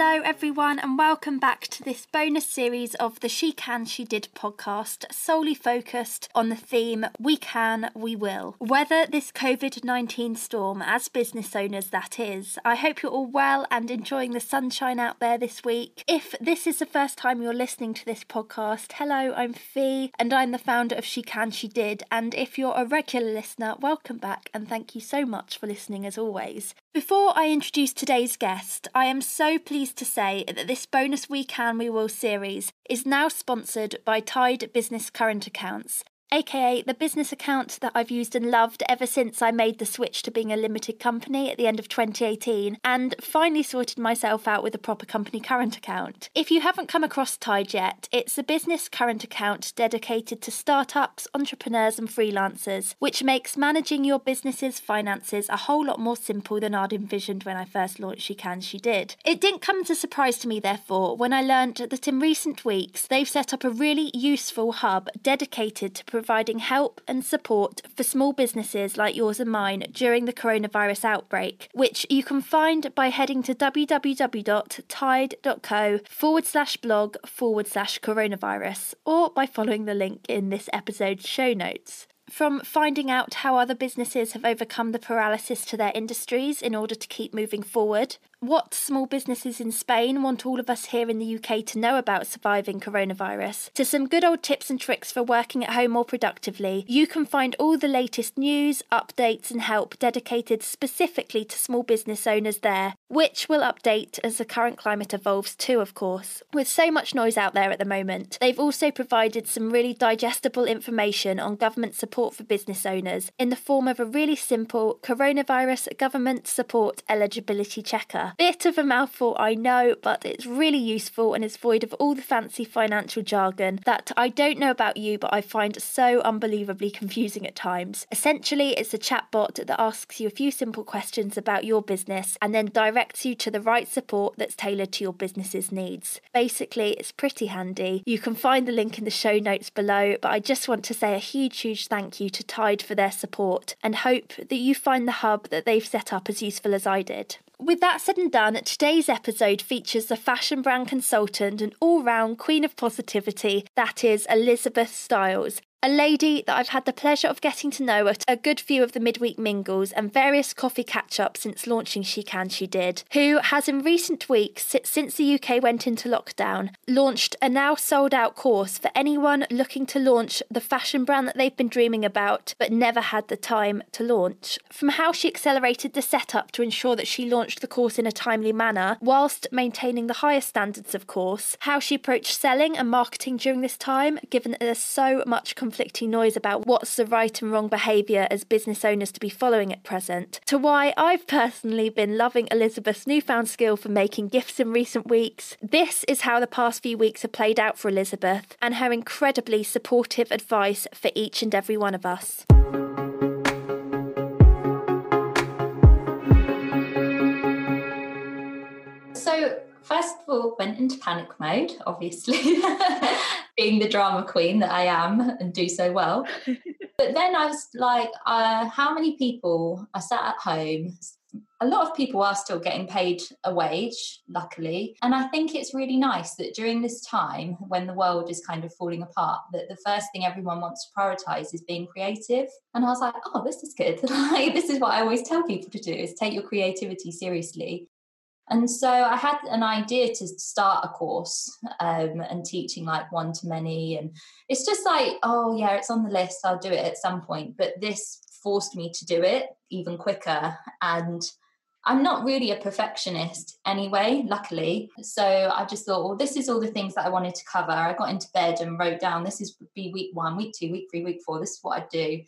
Hello, everyone, and welcome back to this bonus series of the She Can, She Did podcast, solely focused on the theme We Can, We Will. Weather this COVID 19 storm as business owners, that is. I hope you're all well and enjoying the sunshine out there this week. If this is the first time you're listening to this podcast, hello, I'm Fee, and I'm the founder of She Can, She Did. And if you're a regular listener, welcome back, and thank you so much for listening as always. Before I introduce today's guest, I am so pleased to say that this bonus We Can We Will series is now sponsored by Tide Business Current Accounts, aka the business account that I've used and loved ever since I made the switch to being a limited company at the end of 2018 and finally sorted myself out with a proper company current account. If you haven't come across Tide yet, it's a business current account dedicated to startups, entrepreneurs, and freelancers, which makes managing your business's finances a whole lot more simple than I'd envisioned when I first launched She Can, She Did. It didn't come as a surprise to me, therefore, when I learned that in recent weeks they've set up a really useful hub dedicated to providing help and support for small businesses like yours and mine during the coronavirus outbreak, which you can find by heading to www.tide.co forward slash blog forward slash coronavirus or by following the link in this episode's show notes. From finding out how other businesses have overcome the paralysis to their industries in order to keep moving forward, what small businesses in Spain want all of us here in the UK to know about surviving coronavirus, to some good old tips and tricks for working at home more productively, you can find all the latest news, updates, and help dedicated specifically to small business owners there, which will update as the current climate evolves too, of course. With so much noise out there at the moment, they've also provided some really digestible information on government support for business owners in the form of a really simple coronavirus government support eligibility checker. Bit of a mouthful, I know, but it's really useful and is void of all the fancy financial jargon that I don't know about you, but I find so unbelievably confusing at times. Essentially, it's a chatbot that asks you a few simple questions about your business and then directs you to the right support that's tailored to your business's needs. Basically, it's pretty handy. You can find the link in the show notes below, but I just want to say a huge, huge thank you to Tide for their support and hope that you find the hub that they've set up as useful as I did. With that said and done, today's episode features the fashion brand consultant and all round queen of positivity, that is Elizabeth Styles a lady that I've had the pleasure of getting to know at a good few of the midweek mingles and various coffee catch ups since launching She Can She Did, who has in recent weeks, since the UK went into lockdown, launched a now sold out course for anyone looking to launch the fashion brand that they've been dreaming about but never had the time to launch. From how she accelerated the setup to ensure that she launched the course in a timely manner, whilst maintaining the highest standards, of course, how she approached selling and marketing during this time, given that there's so much conflicting noise about what's the right and wrong behaviour as business owners to be following at present, to why I've personally been loving Elizabeth's newfound skill for making gifts in recent weeks. This is how the past few weeks have played out for Elizabeth and her incredibly supportive advice for each and every one of us. So, first of all, went into panic mode, obviously, being the drama queen that I am and do so well. but then I was like, uh, how many people are sat at home? A lot of people are still getting paid a wage, luckily. And I think it's really nice that during this time when the world is kind of falling apart, that the first thing everyone wants to prioritize is being creative. And I was like, oh, this is good. like, this is what I always tell people to do is take your creativity seriously and so I had an idea to start a course um, and teaching like one to many. And it's just like, oh, yeah, it's on the list. I'll do it at some point. But this forced me to do it even quicker. And I'm not really a perfectionist anyway, luckily. So I just thought, well, this is all the things that I wanted to cover. I got into bed and wrote down this is be week one, week two, week three, week four. This is what I do.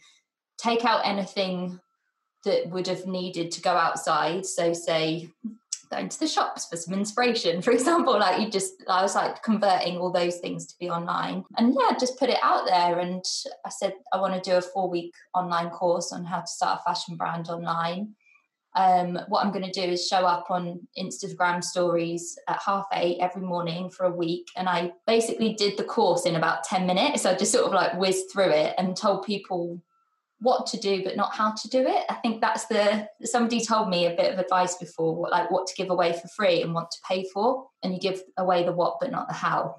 Take out anything that would have needed to go outside. So, say, going to the shops for some inspiration for example like you just i was like converting all those things to be online. And yeah just put it out there. And i said i want to do a four week online course on how to start a fashion brand online. Um, what i'm going to do is show up on instagram stories at half eight every morning for a week. And i basically did the course in about 10 minutes. I just sort of like whizzed through it and told people what to do but not how to do it i think that's the somebody told me a bit of advice before like what to give away for free and what to pay for and you give away the what but not the how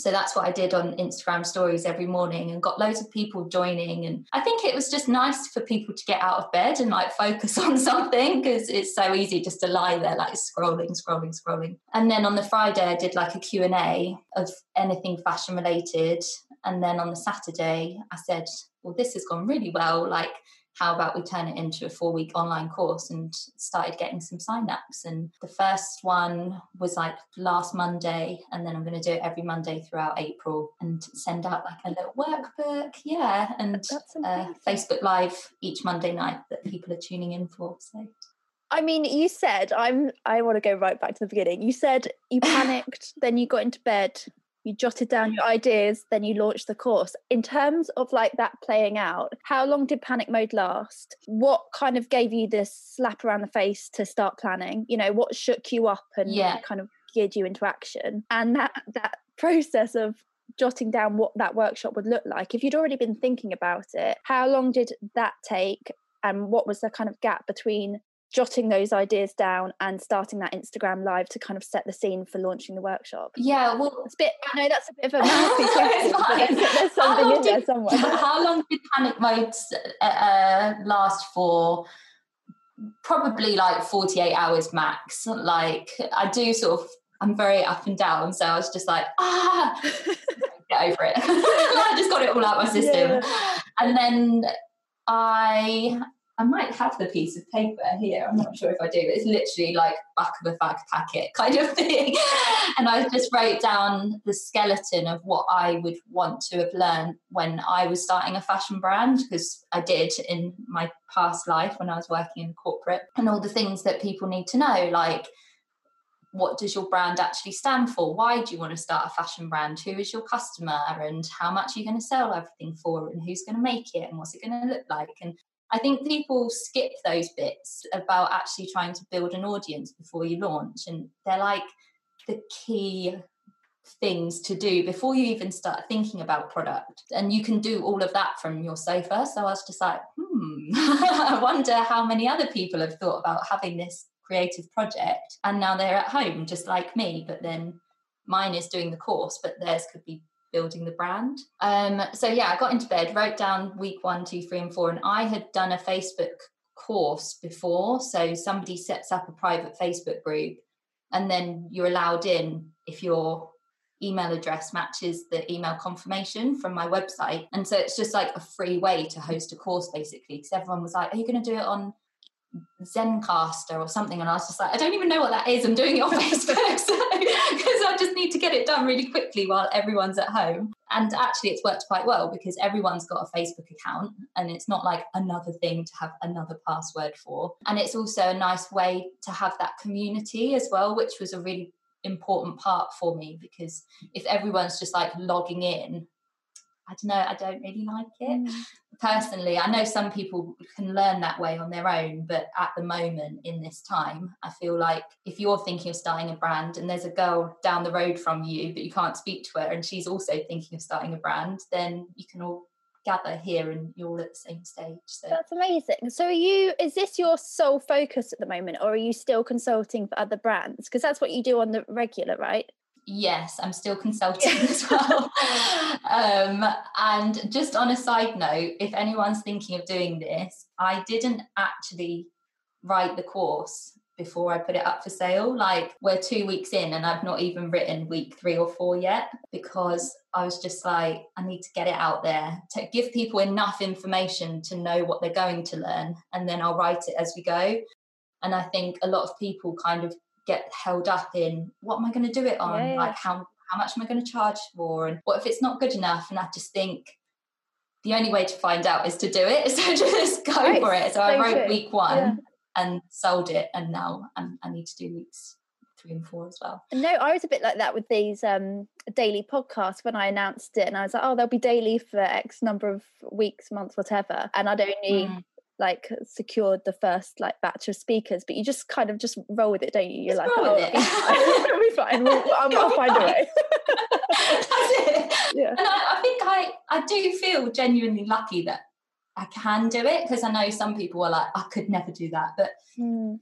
so that's what I did on Instagram stories every morning and got loads of people joining. And I think it was just nice for people to get out of bed and like focus on something because it's so easy just to lie there like scrolling, scrolling, scrolling. And then on the Friday, I did like a Q&A of anything fashion related. And then on the Saturday, I said, well, this has gone really well. Like, how about we turn it into a four week online course? And started getting some sign-ups. And the first one was like last monday. And then i'm going to do it every monday throughout april and send out like a little workbook. Yeah. And uh, facebook live each monday night that people are tuning in for so. I mean, you said I'm. I want to go right back to the beginning. You said you panicked, then you got into bed, you jotted down your ideas then you launched the course. In terms of like that playing out how long did panic mode last? What kind of gave you this slap around the face to start planning? You know what shook you up and yeah. kind of geared you into action? And that that process of jotting down what that workshop would look like if you'd already been thinking about it how long did that take? And what was the kind of gap between jotting those ideas down and starting that Instagram live to kind of set the scene for launching the workshop? Yeah, well, it's a bit. I know that's a bit of a mouthy question, but there's, there's something in did, there somewhere. How long did panic modes uh, uh, last for? Probably like 48 hours max. Like I do sort of. I'm very up and down, so I was just like, ah, get over it. I just got it all out my system, yeah. and then I I might have the piece of paper here. I'm not sure if I do, but it's literally like back of a fag packet kind of thing. and I just wrote down the skeleton of what I would want to have learned when I was starting a fashion brand, because I did in my past life when I was working in corporate, and all the things that people need to know, like what does your brand actually stand for? Why do you want to start a fashion brand? Who is your customer? And how much are you going to sell everything for? And who's going to make it? And what's it going to look like? And I think people skip those bits about actually trying to build an audience before you launch, and they're like the key things to do before you even start thinking about product. And you can do all of that from your sofa. So I was just like, hmm, I wonder how many other people have thought about having this creative project and now they're at home just like me, but then mine is doing the course, but theirs could be building the brand. Um, so yeah, I got into bed, wrote down week one, two, three, and four, and I had done a Facebook course before. So somebody sets up a private Facebook group, and then you're allowed in if your email address matches the email confirmation from my website. And so it's just like a free way to host a course basically. Because everyone was like, Are you going to do it on Zencastr or something, and I was just like, I don't even know what that is. I'm doing it on Facebook because so, I just need to get it done really quickly while everyone's at home. And actually, it's worked quite well because everyone's got a Facebook account, and it's not like another thing to have another password for. And it's also a nice way to have that community as well, which was a really important part for me because if everyone's just like logging in I don't know, I don't really like it. Mm. Personally, I know some people can learn that way on their own, but at the moment in this time, I feel like if you're thinking of starting a brand and there's a girl down the road from you, but you can't speak to her and she's also thinking of starting a brand, then you can all gather here and you're all at the same stage. So that's amazing. So are you is this your sole focus at the moment or are you still consulting for other brands? Because that's what you do on the regular, right? Yes, I'm still consulting as well. um, and just on a side note, if anyone's thinking of doing this, I didn't actually write the course before I put it up for sale. Like we're two weeks in and I've not even written week three or four yet because I was just like, I need to get it out there to give people enough information to know what they're going to learn. And then I'll write it as we go. And I think a lot of people kind of get held up in what am I going to do it on? Yeah, yeah. Like how how much am I going to charge for? And what if it's not good enough? And I just think the only way to find out is to do it. So just go right. for it. So, so I wrote true. week one yeah. and sold it, and now I'm, i need to do weeks three and four as well. No, I was a bit like that with these um, daily podcasts when I announced it, and I was like, oh, they'll be daily for X number of weeks, months, whatever. And I'd only mm like secured the first like batch of speakers, but you just kind of just roll with it, don't you? You're just like, oh, it'll be fine. We'll, I'll, I'll find a way. That's it. Yeah. And I, I think I I do feel genuinely lucky that I can do it because I know some people are like, I could never do that. But mm.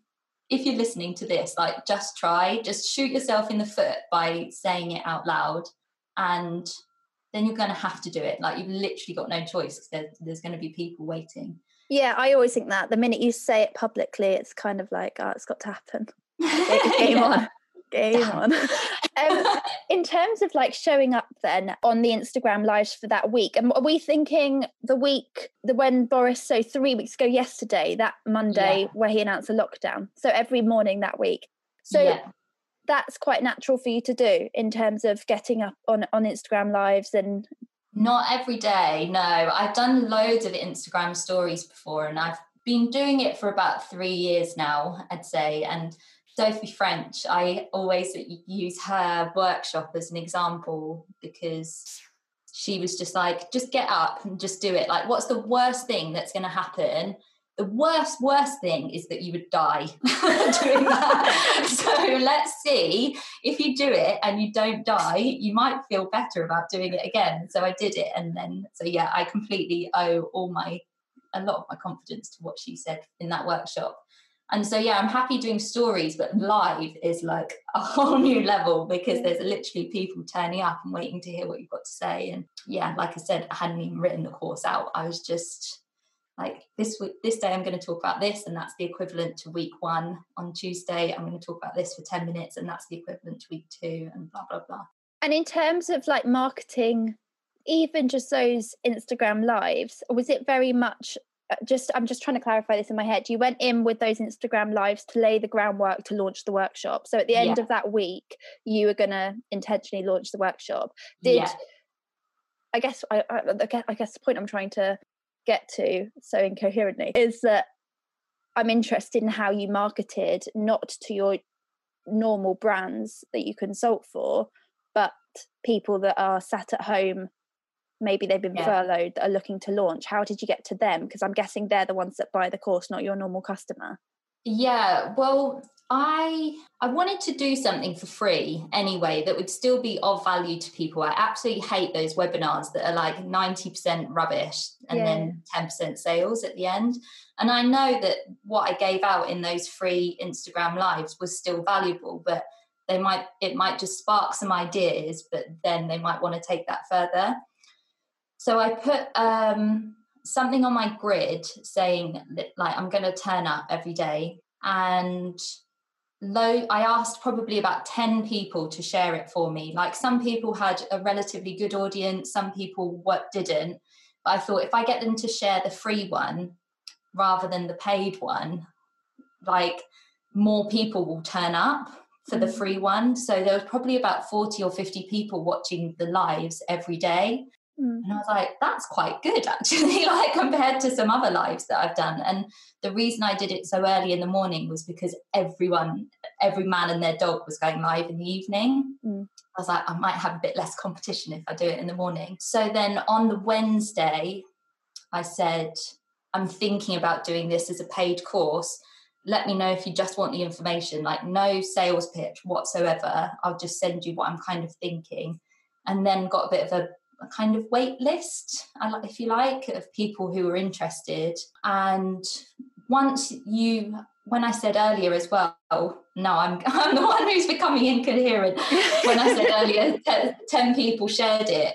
if you're listening to this, like just try, just shoot yourself in the foot by saying it out loud. And then you're going to have to do it. Like you've literally got no choice because there, there's going to be people waiting. Yeah, I always think that the minute you say it publicly, it's kind of like, oh, it's got to happen. Game yeah. on game on. um, in terms of like showing up then on the Instagram lives for that week, and are we thinking the week the when Boris so three weeks ago yesterday, that Monday yeah. where he announced a lockdown? So every morning that week. So yeah. that's quite natural for you to do in terms of getting up on on Instagram lives and not every day, no. I've done loads of Instagram stories before and I've been doing it for about three years now, I'd say. And Sophie French, I always use her workshop as an example because she was just like, just get up and just do it. Like, what's the worst thing that's going to happen? The worst, worst thing is that you would die doing that. so let's see if you do it and you don't die, you might feel better about doing it again. So I did it. And then, so yeah, I completely owe all my, a lot of my confidence to what she said in that workshop. And so, yeah, I'm happy doing stories, but live is like a whole new level because there's literally people turning up and waiting to hear what you've got to say. And yeah, like I said, I hadn't even written the course out. I was just like, this week, this day I'm going to talk about this, and that's the equivalent to week one. On Tuesday, I'm going to talk about this for 10 minutes, and that's the equivalent to week two, and blah, blah, blah. And in terms of like marketing, even just those Instagram lives, was it very much uh, just I'm just trying to clarify this in my head. You went in with those Instagram lives to lay the groundwork to launch the workshop. So at the end yeah. of that week, you were going to intentionally launch the workshop. Did yeah. I guess I, I, I guess the point I'm trying to get to so incoherently is that I'm interested in how you marketed not to your normal brands that you consult for, but people that are sat at home maybe they've been yeah. furloughed that are looking to launch. How did you get to them? Because i'm guessing they're the ones that buy the course not your normal customer yeah well i i wanted to do something for free anyway that would still be of value to people. I absolutely hate those webinars that are like 90% rubbish and yeah. then 10% sales at the end. And i know that what i gave out in those free instagram lives was still valuable but they might it might just spark some ideas but then they might want to take that further. So I put um, something on my grid saying that like I'm going to turn up every day. And low i asked probably about 10 people to share it for me. Like some people had a relatively good audience some people what didn't. But i thought if i get them to share the free one rather than the paid one like more people will turn up for the mm. free one. So there was probably about 40 or 50 people watching the lives every day Mm. And I was like, that's quite good actually, like compared to some other lives that I've done. And the reason I did it so early in the morning was because everyone, every man and their dog was going live in the evening. Mm. I was like, I might have a bit less competition if I do it in the morning. So then on the Wednesday, I said, I'm thinking about doing this as a paid course. Let me know if you just want the information, like no sales pitch whatsoever. I'll just send you what I'm kind of thinking. And then got a bit of a a kind of wait list, uh, if you like, of people who are interested. And once you, when I said earlier as well, no, I'm, I'm the one who's becoming incoherent. when I said earlier, 10 people shared it,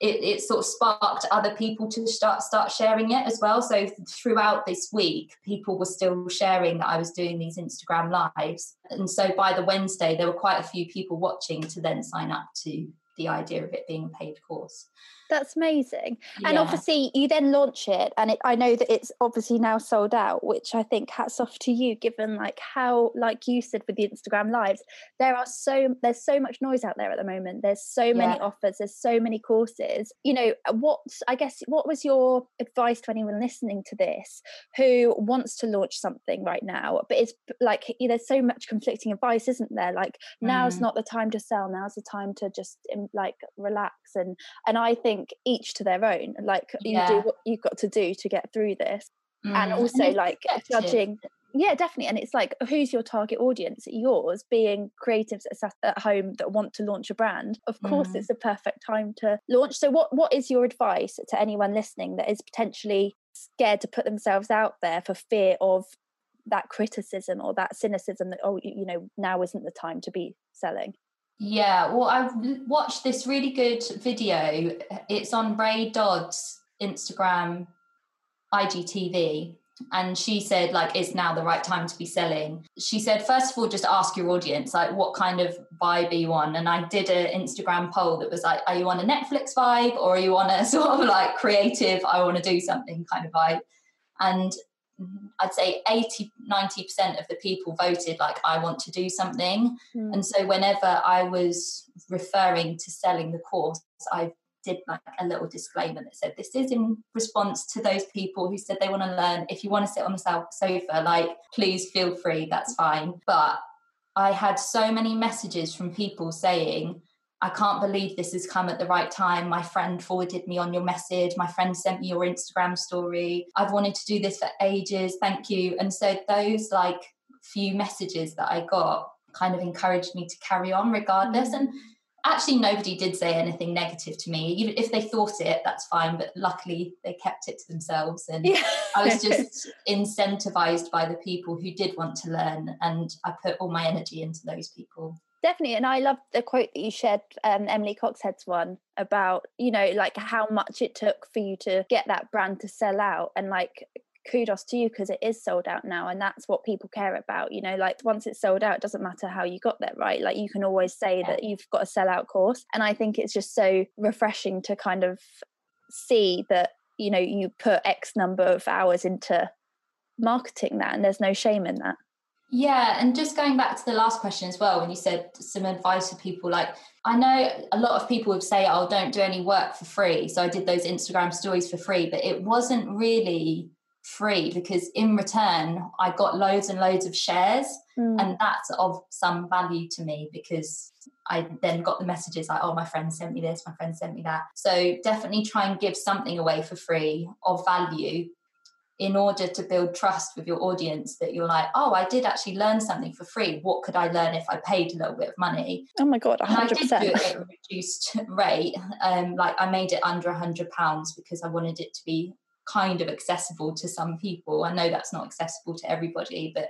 it, it, sort of sparked other people to start start sharing it as well. So throughout this week, people were still sharing that I was doing these Instagram lives, and so by the Wednesday, there were quite a few people watching to then sign up to the idea of it being a paid course. That's amazing. Yeah. And obviously, you then launch it, and it, I know that it's obviously now sold out, which I think hats off to you, given like how, like you said with the Instagram lives, there are so there's so much noise out there at the moment. There's so many yeah. offers. There's so many courses. You know, what I guess what was your advice to anyone listening to this who wants to launch something right now, but it's like there's so much conflicting advice, isn't there? Like mm. now's not the time to sell. Now's the time to just like relax and and I think each to their own like yeah. you do what you've got to do to get through this mm. and also and like judging yeah definitely and it's like who's your target audience yours being creatives at home that want to launch a brand of course mm. it's a perfect time to launch so what what is your advice to anyone listening that is potentially scared to put themselves out there for fear of that criticism or that cynicism that oh you know now isn't the time to be selling yeah well i've watched this really good video. It's on ray dodd's instagram igtv and she said like it's now the right time to be selling. She said first of all just ask your audience like what kind of vibe are you on? And i did an instagram poll that was like are you on a netflix vibe or are you on a sort of like creative i want to do something kind of vibe? And I'd say 80, 90% of the people voted like, I want to do something. Mm. And so whenever I was referring to selling the course, I did like a little disclaimer that said, this is in response to those people who said they want to learn. If you want to sit on the sofa, like, please feel free, that's fine. But I had so many messages from people saying, I can't believe this has come at the right time. My friend forwarded me on your message. My friend sent me your Instagram story. I've wanted to do this for ages. Thank you. And so those like few messages that I got kind of encouraged me to carry on regardless. And mm. actually nobody did say anything negative to me. Even if they thought it, that's fine. But luckily they kept it to themselves. And yeah. I was just incentivized by the people who did want to learn. And I put all my energy into those people definitely and i love the quote that you shared um, emily coxhead's one about you know like how much it took for you to get that brand to sell out and like kudos to you because it is sold out now and that's what people care about you know like once it's sold out it doesn't matter how you got there right? Like you can always say that you've got a sellout course and i think it's just so refreshing to kind of see that you know you put x number of hours into marketing that and there's no shame in that yeah, and just going back to the last question as well, when you said some advice for people, like I know a lot of people would say, "Oh, don't do any work for free." So I did those Instagram stories for free, but it wasn't really free because in return I got loads and loads of shares, mm. and that's of some value to me because I then got the messages like, "Oh, my friend sent me this, my friend sent me that." So definitely try and give something away for free of value in order to build trust with your audience that you're like, oh, I did actually learn something for free. What could I learn if I paid a little bit of money? Oh my God, 100%. And I did do it at a reduced rate. Um, like I made it under a hundred pounds because I wanted it to be kind of accessible to some people. I know that's not accessible to everybody, but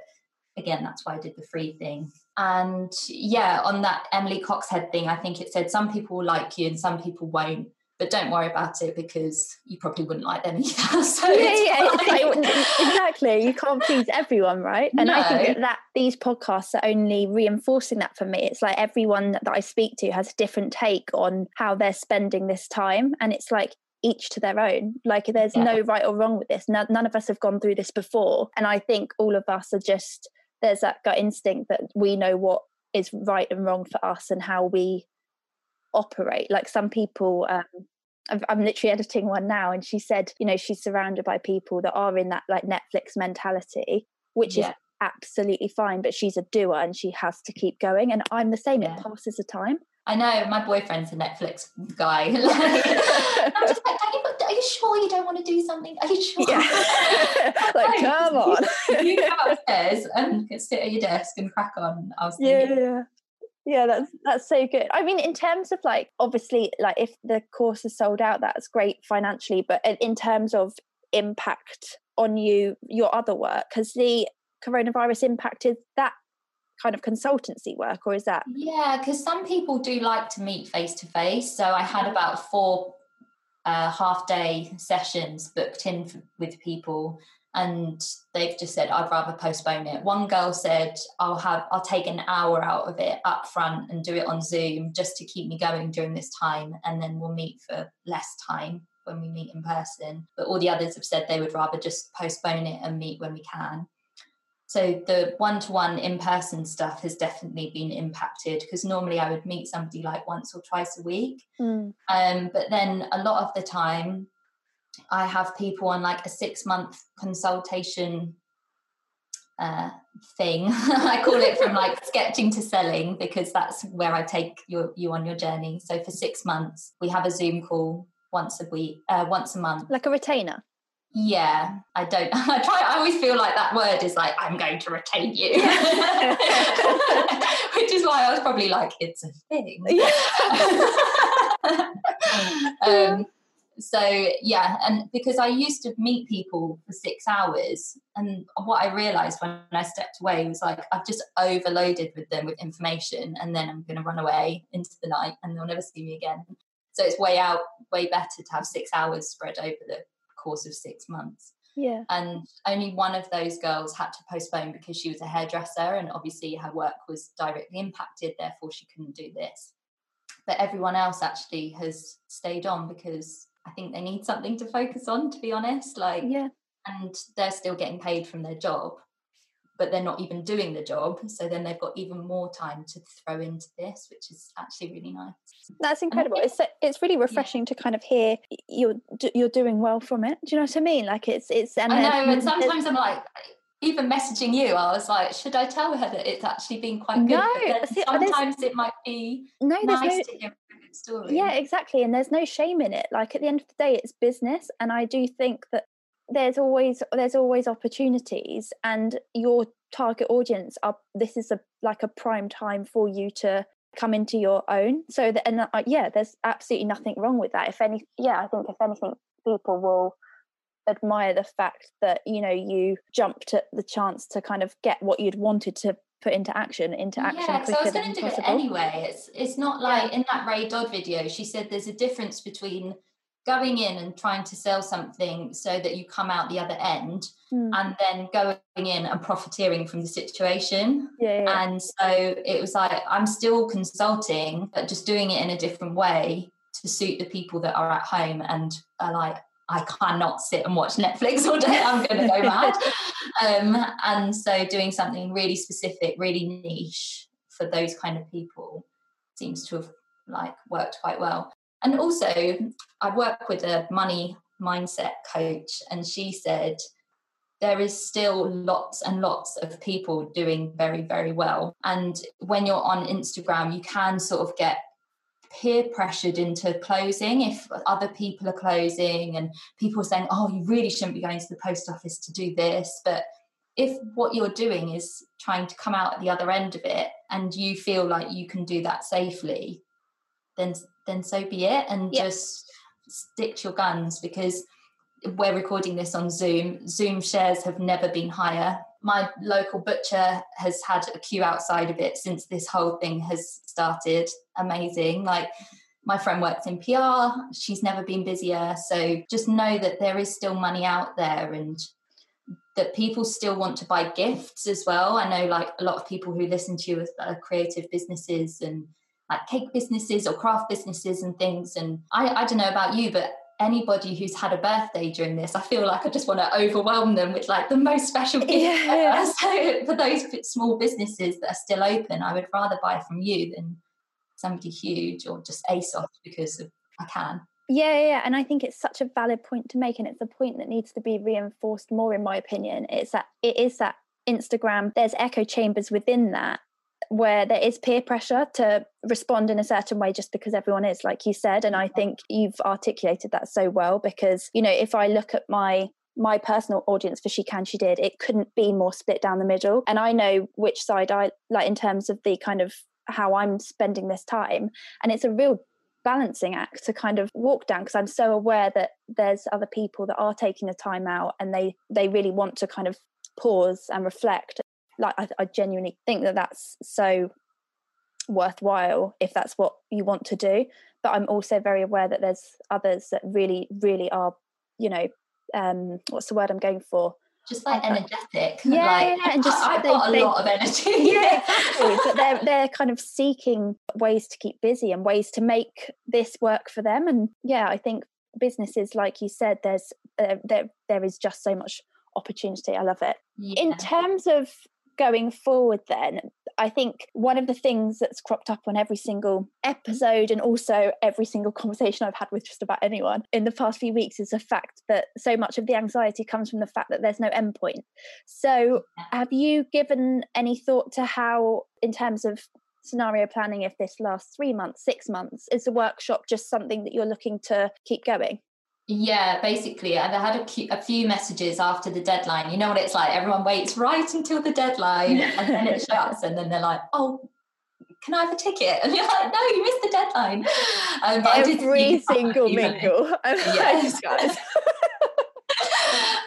again, that's why I did the free thing. And yeah, on that Emily Coxhead thing, I think it said some people will like you and some people won't but don't worry about it because you probably wouldn't like them either. so yeah, yeah, like, exactly. You can't please everyone, right? And no. I think that, that these podcasts are only reinforcing that for me. It's like everyone that I speak to has a different take on how they're spending this time, and it's like each to their own. Like there's yeah. no right or wrong with this. No, none of us have gone through this before, and I think all of us are just there's that gut instinct that we know what is right and wrong for us and how we operate. Like some people, um, I'm literally editing one now, and she said, you know, she's surrounded by people that are in that like Netflix mentality, which yeah. is absolutely fine, but she's a doer and she has to keep going. And I'm the same, yeah. it passes the time. I know my boyfriend's a Netflix guy. I'm just like, are you, are you, sure you don't want to do something? Are you sure? Yeah. like, come on. you go upstairs and sit at your desk and crack on. I was thinking, yeah, yeah that's that's so good. I mean in terms of like obviously like if the course is sold out that's great financially but in terms of impact on you your other work has the coronavirus impacted that kind of consultancy work or is that yeah because some people do like to meet face to face so i had about four uh, half day sessions booked in for, with people and they've just said i'd rather postpone it. One girl said i'll have i'll take an hour out of it up front and do it on zoom just to keep me going during this time and then we'll meet for less time when we meet in person. But all the others have said they would rather just postpone it and meet when we can. So the one-to-one in-person stuff has definitely been impacted because normally i would meet somebody like once or twice a week. Mm. um, but then a lot of the time I have people on like a six month consultation uh, thing. I call it from like sketching to selling because that's where I take your, you on your journey. So for six months, we have a Zoom call once a week, uh, once a month, like a retainer. Yeah, I don't. I try. I always feel like that word is like I'm going to retain you, which is why I was probably like it's a thing. Yeah. um, so yeah and because i used to meet people for six hours and what i realized when i stepped away was like i've just overloaded with them with information and then i'm going to run away into the night and they'll never see me again. So it's way out way better to have six hours spread over the course of six months. Yeah. And only one of those girls had to postpone because she was a hairdresser and obviously her work was directly impacted therefore she couldn't do this. But everyone else actually has stayed on because I think they need something to focus on, to be honest. Like, yeah. And they're still getting paid from their job, but they're not even doing the job. So then they've got even more time to throw into this, which is actually really nice. That's incredible. Think, it's it's really refreshing yeah. to kind of hear you're you're doing well from it. Do you know what I mean? Like it's it's. And I know, and sometimes I'm like, even messaging you, I was like, should I tell her that it's actually been quite good? No, see, sometimes it might be no, nice no, to hear story. Yeah, exactly. And there's no shame in it. Like at the end of the day, it's business, and I do think that there's always there's always opportunities, and your target audience are. This is a like a prime time for you to come into your own. So that and uh, yeah, there's absolutely nothing wrong with that. If any, yeah, I think if anything, people will admire the fact that you know you jumped at the chance to kind of get what you'd wanted to put into action into action yeah, quicker I was going to do possible. it anyway. It's it's not like yeah. in that Ray Dodd video. She said there's a difference between going in and trying to sell something so that you come out the other end mm. and then going in and profiteering from the situation yeah, yeah, and so it was like i'm still consulting but just doing it in a different way to suit the people that are at home and are like I cannot sit and watch Netflix all day. I'm going to go mad. Um, and so doing something really specific, really niche for those kind of people seems to have like worked quite well. And also, I work with a money mindset coach, and she said there is still lots and lots of people doing very, very well. And when you're on Instagram, you can sort of get peer pressured into closing if other people are closing and people are saying oh you really shouldn't be going to the post office to do this. But if what you're doing is trying to come out at the other end of it and you feel like you can do that safely then then so be it and yeah. just stick to your guns because we're recording this on zoom. Zoom shares have never been higher my local butcher has had a queue outside of it since this whole thing has started. Amazing. Like my friend works in PR, she's never been busier. So just know that there is still money out there and that people still want to buy gifts as well. I know like a lot of people who listen to you are creative businesses and like cake businesses or craft businesses and things. And I, I don't know about you, but anybody who's had a birthday during this, I feel like I just want to overwhelm them with like the most special gift yeah. ever. So for those small businesses that are still open, I would rather buy from you than somebody huge or just ASOS because of, I can. Yeah, yeah, and I think it's such a valid point to make, and it's a point that needs to be reinforced more, in my opinion. It's that it is that Instagram. There's echo chambers within that, where there is peer pressure to respond in a certain way just because everyone is like you said and i think you've articulated that so well because you know if i look at my my personal audience for she can she did it couldn't be more split down the middle. And i know which side i like in terms of the kind of how i'm spending this time. And it's a real balancing act to kind of walk down because i'm so aware that there's other people that are taking the time out and they they really want to kind of pause and reflect like I, I genuinely think that that's so worthwhile if that's what you want to do. But i'm also very aware that there's others that really really are you know um what's the word i'm going for? Just like energetic yeah, like, yeah and just i've they, got a they, lot of energy. Yeah exactly. But they're they're kind of seeking ways to keep busy and ways to make this work for them. And yeah i think businesses like you said there's uh, there there is just so much opportunity. I love it. Yeah. in terms of going forward then i think one of the things that's cropped up on every single episode and also every single conversation i've had with just about anyone in the past few weeks is the fact that so much of the anxiety comes from the fact that there's no endpoint. So have you given any thought to how in terms of scenario planning if this lasts three months six months is the workshop just something that you're looking to keep going yeah, basically, I've had a, a, few messages after the deadline. You know what it's like? Everyone waits right until the deadline and then it shuts, and then they're like, oh, can I have a ticket? And you're like, no, you missed the deadline. Um, Every single mingle. Yes, guys.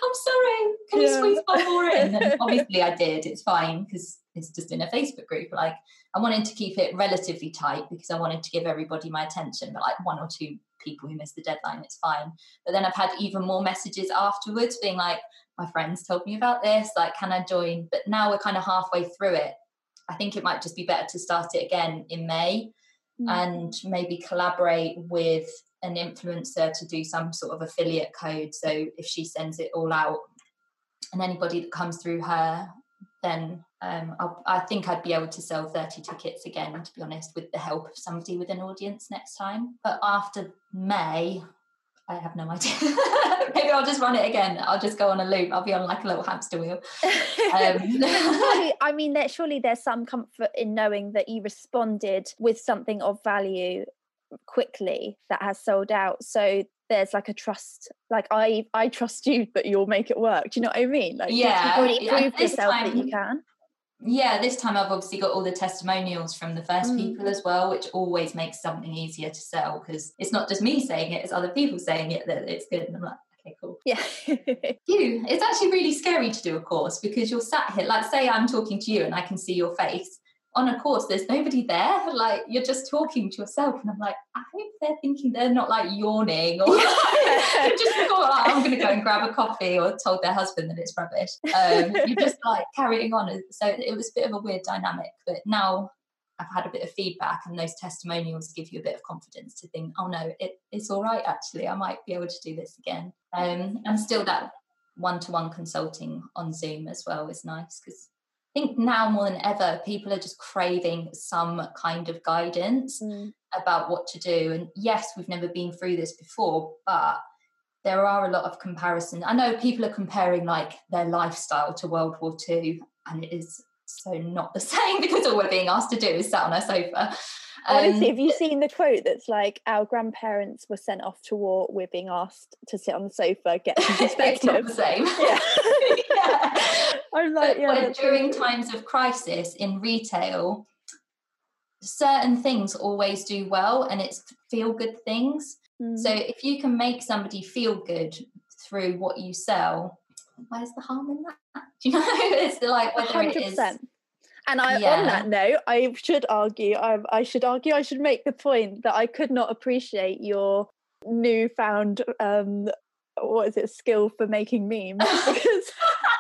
I'm sorry. Can yeah. you squeeze one more in? And obviously, I did. It's fine because it's just in a Facebook group. Like, I wanted to keep it relatively tight because I wanted to give everybody my attention. But like one or two people who missed the deadline, it's fine. But then I've had even more messages afterwards being like, my friends told me about this. Like, can I join? But now we're kind of halfway through it. I think it might just be better to start it again in May mm. and maybe collaborate with an influencer to do some sort of affiliate code. So if she sends it all out and anybody that comes through her, then um, i think I'd be able to sell 30 tickets again, to be honest, with the help of somebody with an audience next time. But after May, I have no idea. Maybe I'll just run it again. I'll just go on a loop. I'll be on like a little hamster wheel. Um. I mean, there, surely there's some comfort in knowing that you responded with something of value quickly that has sold out. So there's like a trust. Like I, I trust you that you'll make it work. Do you know what I mean? Like yeah, you've already proved yourself time, that you can yeah this time i've obviously got all the testimonials from the first mm. people as well which always makes something easier to sell because it's not just me saying it it's other people saying it that it's good and i'm like okay cool yeah you it's actually really scary to do a course because you're sat here like say i'm talking to you and i can see your face on a course, there's nobody there. Like you're just talking to yourself, and I'm like, I hope they're thinking they're not like yawning or like, just thought oh, I'm going to go and grab a coffee, or told their husband that it's rubbish. Um, you're just like carrying on. So it was a bit of a weird dynamic, but now I've had a bit of feedback, and those testimonials give you a bit of confidence to think, oh no, it, it's all right. Actually, I might be able to do this again. Um, and still that one-to-one consulting on Zoom as well is nice because think now more than ever, people are just craving some kind of guidance mm. about what to do. And yes, we've never been through this before, but there are a lot of comparisons. I know people are comparing like their lifestyle to World War II, and it is so not the same because all we're being asked to do is sit on a sofa. Honestly, um, have you seen the quote that's like, our grandparents were sent off to war, we're being asked to sit on the sofa, get some perspective. it's not the same. Yeah. yeah. I'm like, yeah. during times of crisis in retail, certain things always do well and it's feel good things. Mm. So if you can make somebody feel good through what you sell, where's the harm in that? Do you know? it's like whether 100%. it is and I, yeah. on that note, I should argue, I, I should argue, I should make the point that I could not appreciate your newfound, um, what is it, skill for making memes because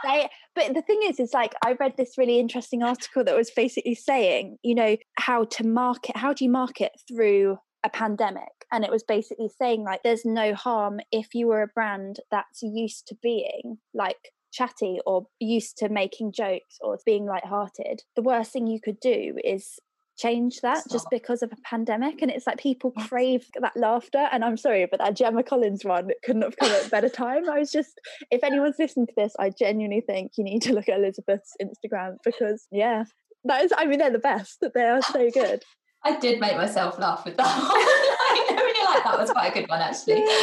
they, but the thing is, is like I read this really interesting article that was basically saying, you know, how to market, how do you market through a pandemic? And it was basically saying like there's no harm if you were a brand that's used to being like chatty or used to making jokes or being light-hearted the worst thing you could do is change that Stop. just because of a pandemic and it's like people crave that laughter and i'm sorry but that gemma collins one couldn't have come at a better time i was just if anyone's listening to this i genuinely think you need to look at elizabeth's instagram because yeah that is i mean they're the best they are so good I did make myself laugh with that one. I really like that was quite a good one actually.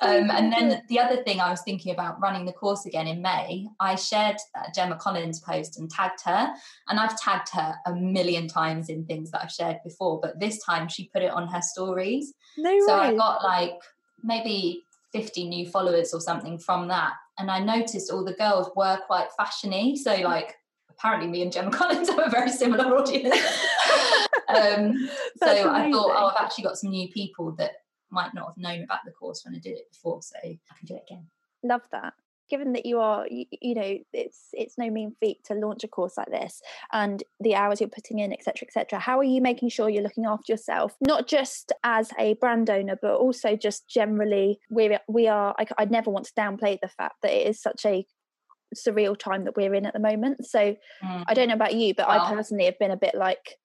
Um, and then the other thing I was thinking about running the course again in May, I shared Gemma Collins post and tagged her, and I've tagged her a million times in things that I've shared before, but this time she put it on her stories. No so way. I got like maybe 50 new followers or something from that, and I noticed all the girls were quite fashiony. So like apparently me and Gemma Collins have a very similar audience. um, so amazing. I thought, oh, I've actually got some new people that might not have known about the course when I did it before, so I can do it again. Love that. Given that you are, you, you know, it's it's no mean feat to launch a course like this, and the hours you're putting in, etc., etc. How are you making sure you're looking after yourself, not just as a brand owner, but also just generally? We we are. I, I never want to downplay the fact that it is such a surreal time that we're in at the moment. So mm. I don't know about you, but I personally have been a bit like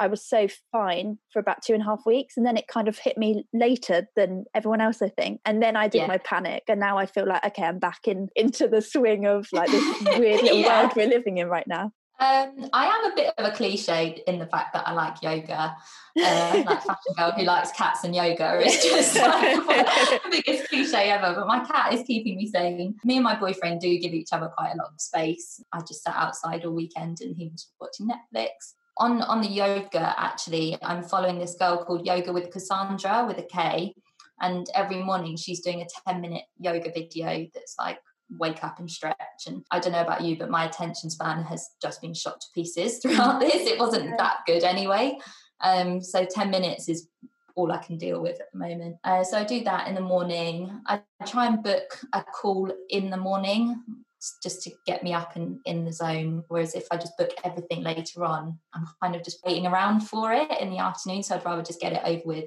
I was so fine for about two and a half weeks. And then it kind of hit me later than everyone else, I think. And then I did yeah. my panic. And now I feel like, okay, I'm back in into the swing of like this weird little yeah. world we're living in right now. Um, I am a bit of a cliche in the fact that I like yoga, uh, like fashion girl who likes cats and yoga. is just like the biggest cliche ever. But my cat is keeping me sane. Me and my boyfriend do give each other quite a lot of space. I just sat outside all weekend and he was watching Netflix on on the yoga actually i'm following this girl called yoga with Kassandra with a k and every morning she's doing a 10 minute yoga video that's like wake up and stretch and i don't know about you but my attention span has just been shot to pieces throughout this it wasn't that good anyway um so 10 minutes is all I can deal with at the moment. Uh, so I do that in the morning. I try and book a call in the morning just to get me up and in the zone. Whereas if I just book everything later on, I'm kind of just waiting around for it in the afternoon. So I'd rather just get it over with.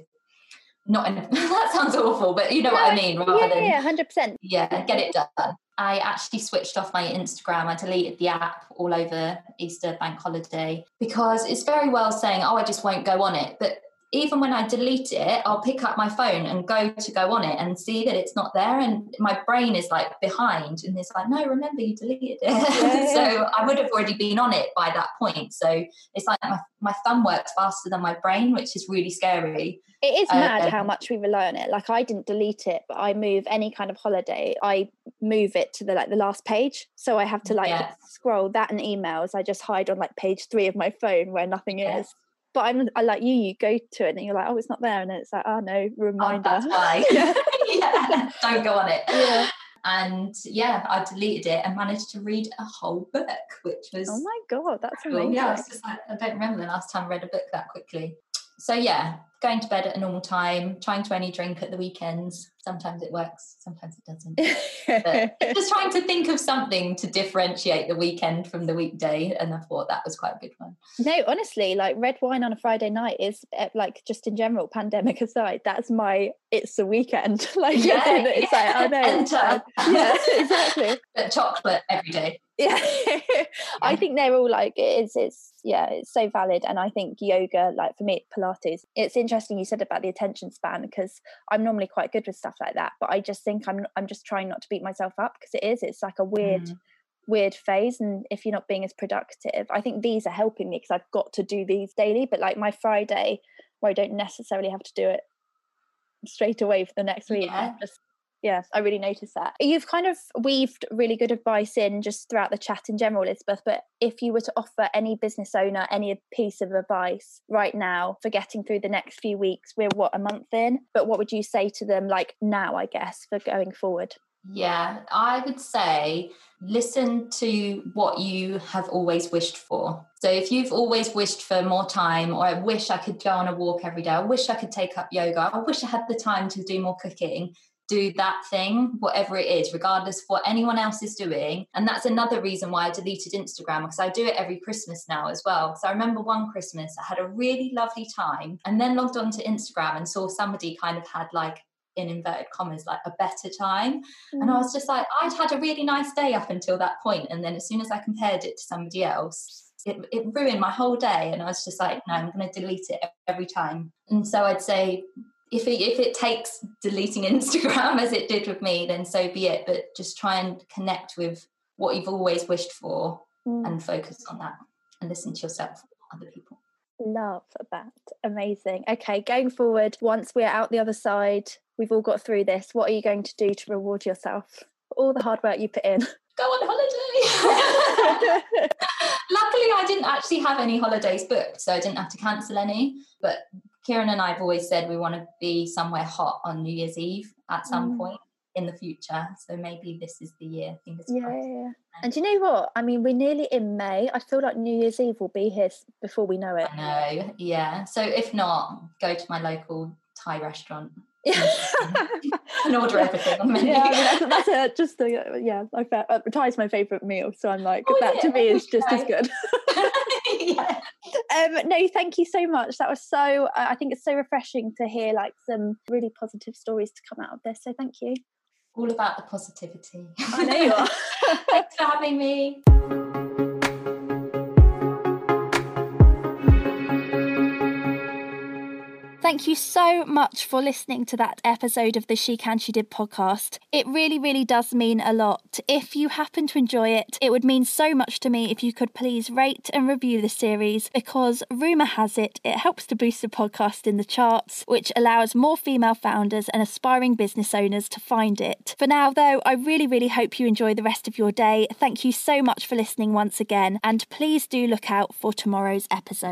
Not in, that sounds awful, but you know what I mean. Rather yeah, than yeah, hundred percent. Yeah, get it done. I actually switched off my Instagram. I deleted the app all over Easter bank holiday because it's very well saying, "Oh, I just won't go on it," but even when I delete it, I'll pick up my phone and go to go on it and see that it's not there. And my brain is like behind and it's like, no, remember you deleted it. Yeah, so I would have already been on it by that point. So it's like my, my thumb works faster than my brain, which is really scary. It is mad um, how much we rely on it. Like I didn't delete it, but I move any kind of holiday, I move it to the like the last page. So I have to like yeah. scroll that and emails. I just hide on like page three of my phone where nothing yeah. is but I'm I like you, you go to it and you're like, oh, it's not there, and it's like, oh no, oh, reminder. Oh, that's why. yeah. don't go on it. Yeah. And yeah, I deleted it and managed to read a whole book, which was oh my god, that's amazing. Yeah, I, like, I don't remember the last time I read a book that quickly. So yeah, going to bed at a normal time, trying to only drink at the weekends. Sometimes it works, sometimes it doesn't. just trying to think of something to differentiate the weekend from the weekday, and I thought that was quite a good one. No, honestly, like red wine on a Friday night is eh, like just in general, pandemic aside, that's my it's the weekend. like yeah, it's yeah. like I know, Enter. yeah, exactly. But chocolate every day. Yeah. I think they're all like it's it's yeah, it's so valid. And I think yoga, like for me, Pilates, it's interesting you said about the attention span because I'm normally quite good with stuff like that. But I just think I'm I'm just trying not to beat myself up because it is. It's like a weird mm. weird phase. And if you're not being as productive, I think these are helping me because I've got to do these daily. But like my Friday, where I don't necessarily have to do it straight away for the next week. Yeah. Just yeah, I really noticed that. You've kind of weaved really good advice in just throughout the chat in general, Elizabeth. But if you were to offer any business owner any piece of advice right now for getting through the next few weeks, we're what a month in, but what would you say to them like now, I guess, for going forward? Yeah, I would say listen to what you have always wished for. So if you've always wished for more time, or I wish I could go on a walk every day, I wish I could take up yoga, I wish I had the time to do more cooking, do that thing, whatever it is, regardless of what anyone else is doing. And that's another reason why I deleted Instagram because I do it every Christmas now as well. So I remember one Christmas, I had a really lovely time and then logged on to Instagram and saw somebody kind of had like in inverted commas like a better time mm. and i was just like i'd had a really nice day up until that point and then as soon as i compared it to somebody else it, it ruined my whole day and i was just like no i'm going to delete it every time and so i'd say if it, if it takes deleting Instagram as it did with me, then so be it. But just try and connect with what you've always wished for mm. and focus on that and listen to yourself, other people. Love that. Amazing. Okay, going forward, once we're out the other side, we've all got through this. What are you going to do to reward yourself for all the hard work you put in? Go on holiday. Luckily, I didn't actually have any holidays booked, so I didn't have to cancel any. But Kieran and I have always said we want to be somewhere hot on New Year's Eve at some mm. point in the future. So maybe this is the year. Fingers yeah, crossed. Yeah. And do you know what? I mean, we're nearly in May. I feel like New Year's Eve will be here before we know it. I know. Yeah. So if not, go to my local Thai restaurant. and order everything on menu. Yeah, I mean, that's, that's a, just the yeah. Fa- uh, Thai is my favorite meal, so I'm like oh, that yeah, to me is just as good. yeah. Um, no, thank you so much. That was so. Uh, I think it's so refreshing to hear like some really positive stories to come out of this. So thank you. All about the positivity. I know you are. Thanks for having me. Thank you so much for listening to that episode of the She Can She Did podcast. It really, really does mean a lot. If you happen to enjoy it, it would mean so much to me if you could please rate and review the series because rumour has it, it helps to boost the podcast in the charts, which allows more female founders and aspiring business owners to find it. For now, though, I really, really hope you enjoy the rest of your day. Thank you so much for listening once again, and please do look out for tomorrow's episode.